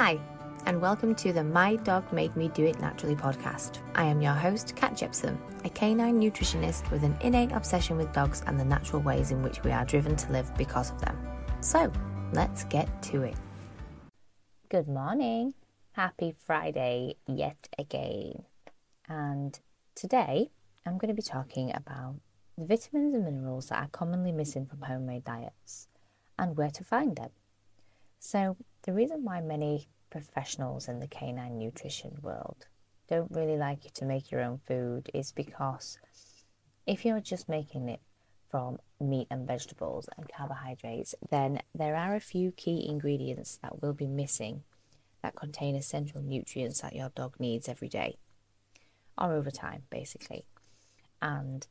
Hi, and welcome to the My Dog Made Me Do It Naturally podcast. I am your host, Kat Jepson, a canine nutritionist with an innate obsession with dogs and the natural ways in which we are driven to live because of them. So, let's get to it. Good morning. Happy Friday yet again. And today I'm going to be talking about the vitamins and minerals that are commonly missing from homemade diets and where to find them. So, the reason why many professionals in the canine nutrition world don't really like you to make your own food is because if you're just making it from meat and vegetables and carbohydrates, then there are a few key ingredients that will be missing that contain essential nutrients that your dog needs every day or over time, basically. And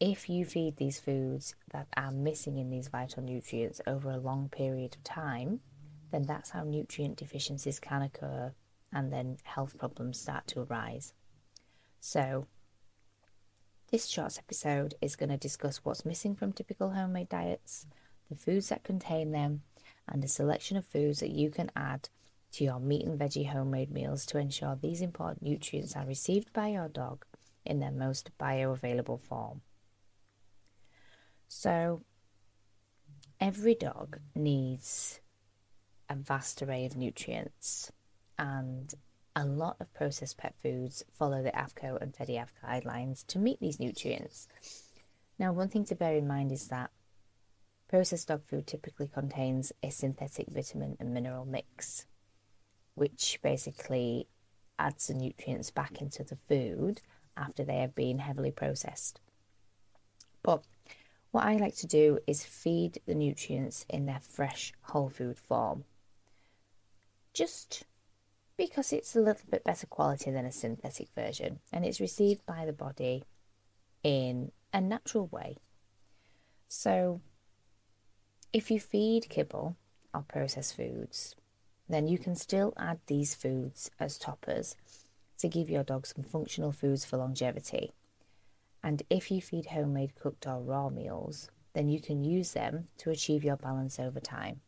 if you feed these foods that are missing in these vital nutrients over a long period of time, then that's how nutrient deficiencies can occur and then health problems start to arise. So, this short episode is going to discuss what's missing from typical homemade diets, the foods that contain them, and a selection of foods that you can add to your meat and veggie homemade meals to ensure these important nutrients are received by your dog in their most bioavailable form. So, every dog needs a vast array of nutrients, and a lot of processed pet foods follow the AAFCO and FEDIAF guidelines to meet these nutrients. Now, one thing to bear in mind is that processed dog food typically contains a synthetic vitamin and mineral mix, which basically adds the nutrients back into the food after they have been heavily processed. But what I like to do is feed the nutrients in their fresh whole food form just because it's a little bit better quality than a synthetic version and it's received by the body in a natural way. So, if you feed kibble or processed foods, then you can still add these foods as toppers to give your dog some functional foods for longevity. And if you feed homemade cooked or raw meals, then you can use them to achieve your balance over time.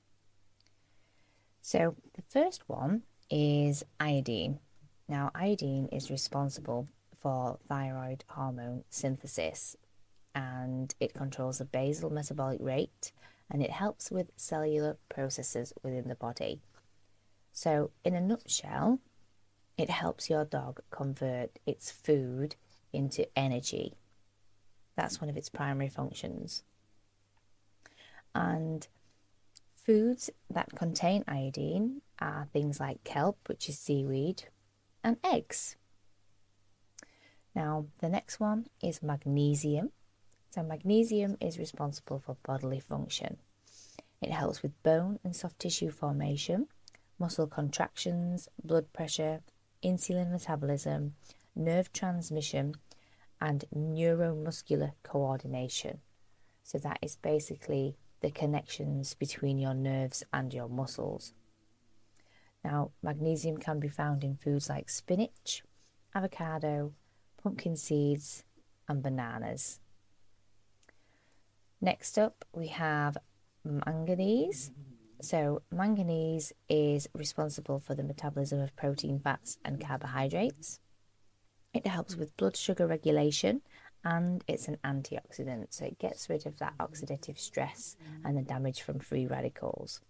So, the first one is iodine. Now, iodine is responsible for thyroid hormone synthesis and it controls the basal metabolic rate and it helps with cellular processes within the body. So, in a nutshell, it helps your dog convert its food into energy. That's one of its primary functions. And Foods that contain iodine are things like kelp, which is seaweed, and eggs. Now, the next one is magnesium. So, magnesium is responsible for bodily function. It helps with bone and soft tissue formation, muscle contractions, blood pressure, insulin metabolism, nerve transmission, and neuromuscular coordination. So, that is basically the connections between your nerves and your muscles. Now, magnesium can be found in foods like spinach, avocado, pumpkin seeds, and bananas. Next up, we have manganese. So, manganese is responsible for the metabolism of protein, fats, and carbohydrates. It helps with blood sugar regulation and it's an antioxidant, so it gets rid of that oxidative stress and the damage from free radicals,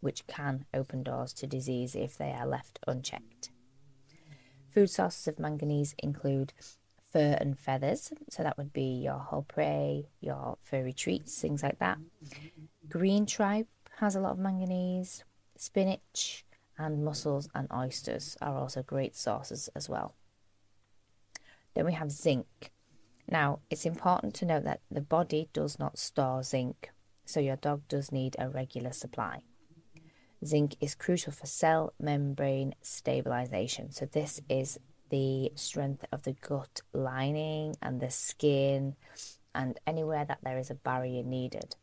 which can open doors to disease if they are left unchecked. Food sources of manganese include fur and feathers, so that would be your whole prey, your furry treats, things like that. Green tripe has a lot of manganese, spinach, and mussels and oysters are also great sources as well. Then we have zinc, now, it's important to note that the body does not store zinc, so your dog does need a regular supply. Zinc is crucial for cell membrane stabilization. So, this is the strength of the gut lining and the skin and anywhere that there is a barrier needed.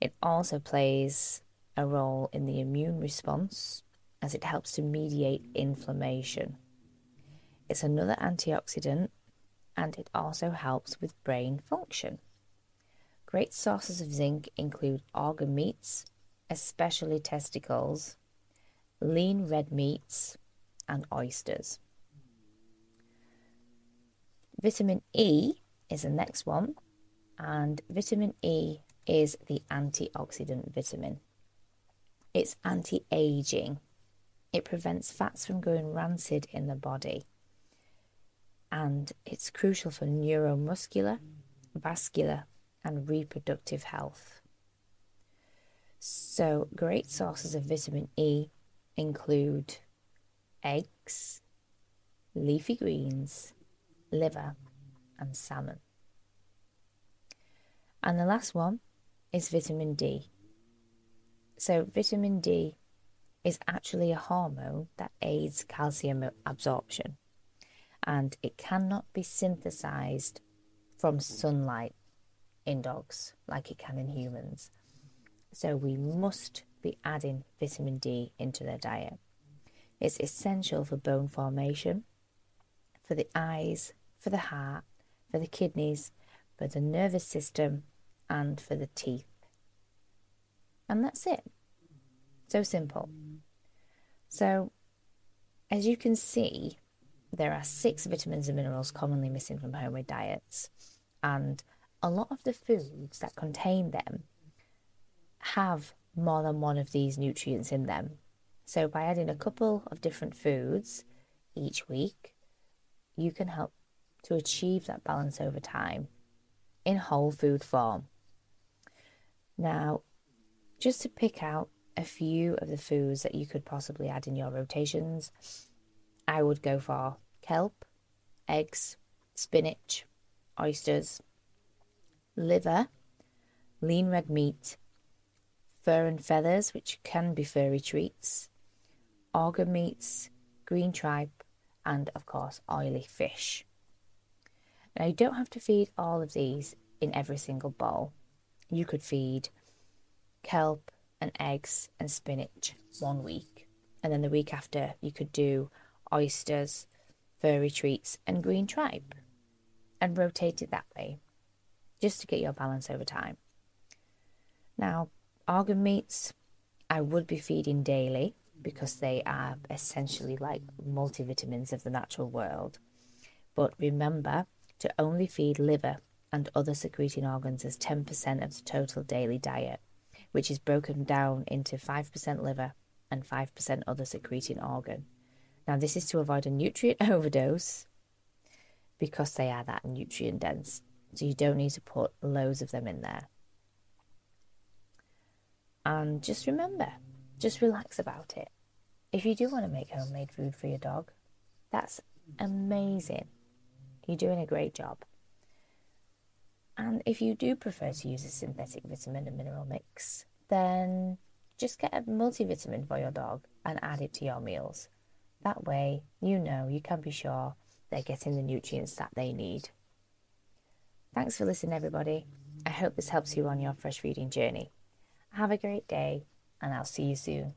It also plays a role in the immune response as it helps to mediate inflammation. It's another antioxidant and it also helps with brain function. Great sources of zinc include organ meats, especially testicles, lean red meats, and oysters. Vitamin E is the next one, and vitamin E is the antioxidant vitamin. It's anti aging, it prevents fats from going rancid in the body, and it's crucial for neuromuscular, vascular, and reproductive health. So, great sources of vitamin E include eggs, leafy greens, liver, and salmon. And the last one is vitamin D. So, vitamin D is actually a hormone that aids calcium absorption and it cannot be synthesized from sunlight in dogs like it can in humans. So, we must be adding vitamin D into their diet. It's essential for bone formation, for the eyes, for the heart, for the kidneys, for the nervous system, and for the teeth. And that's it. So simple. So, as you can see, there are six vitamins and minerals commonly missing from homemade diets, and a lot of the foods that contain them have more than one of these nutrients in them. So, by adding a couple of different foods each week, you can help to achieve that balance over time in whole food form. Now, just to pick out a few of the foods that you could possibly add in your rotations, I would go for kelp, eggs, spinach, oysters, liver, lean red meat, fur and feathers, which can be furry treats, organ meats, green tripe, and of course, oily fish. Now, you don't have to feed all of these in every single bowl you could feed kelp and eggs and spinach one week. And then the week after, you could do oysters, furry treats, and green tripe and rotate it that way just to get your balance over time. Now, organ meats, I would be feeding daily because they are essentially like multivitamins of the natural world. But remember to only feed liver and other secreting organs as 10% of the total daily diet, which is broken down into 5% liver and 5% other secreting organ. Now, this is to avoid a nutrient overdose because they are that nutrient dense. So, you don't need to put loads of them in there. And just remember, just relax about it. If you do want to make homemade food for your dog, that's amazing. You're doing a great job. And if you do prefer to use a synthetic vitamin and mineral mix, then just get a multivitamin for your dog and add it to your meals. That way, you know you can be sure they're getting the nutrients that they need. Thanks for listening, everybody. I hope this helps you on your fresh feeding journey. Have a great day, and I'll see you soon.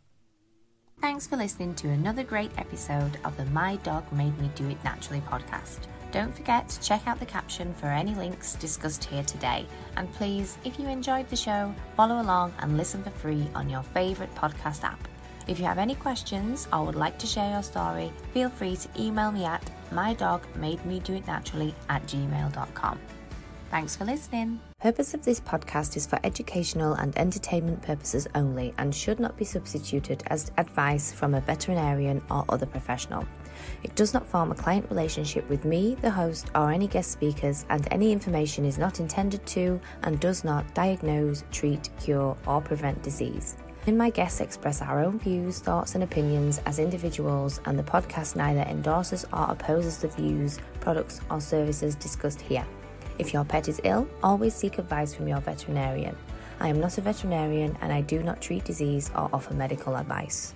Thanks for listening to another great episode of the My Dog Made Me Do It Naturally podcast. Don't forget to check out the caption for any links discussed here today. And please, if you enjoyed the show, follow along and listen for free on your favourite podcast app. If you have any questions or would like to share your story, feel free to email me at mydogmademedoitnaturally at gmail.com. Thanks for listening. Purpose of this podcast is for educational and entertainment purposes only and should not be substituted as advice from a veterinarian or other professional. It does not form a client relationship with me, the host, or any guest speakers, and any information is not intended to and does not diagnose, treat, cure, or prevent disease. In my guests express our own views, thoughts, and opinions as individuals, and the podcast neither endorses or opposes the views, products, or services discussed here. If your pet is ill, always seek advice from your veterinarian. I am not a veterinarian and I do not treat disease or offer medical advice.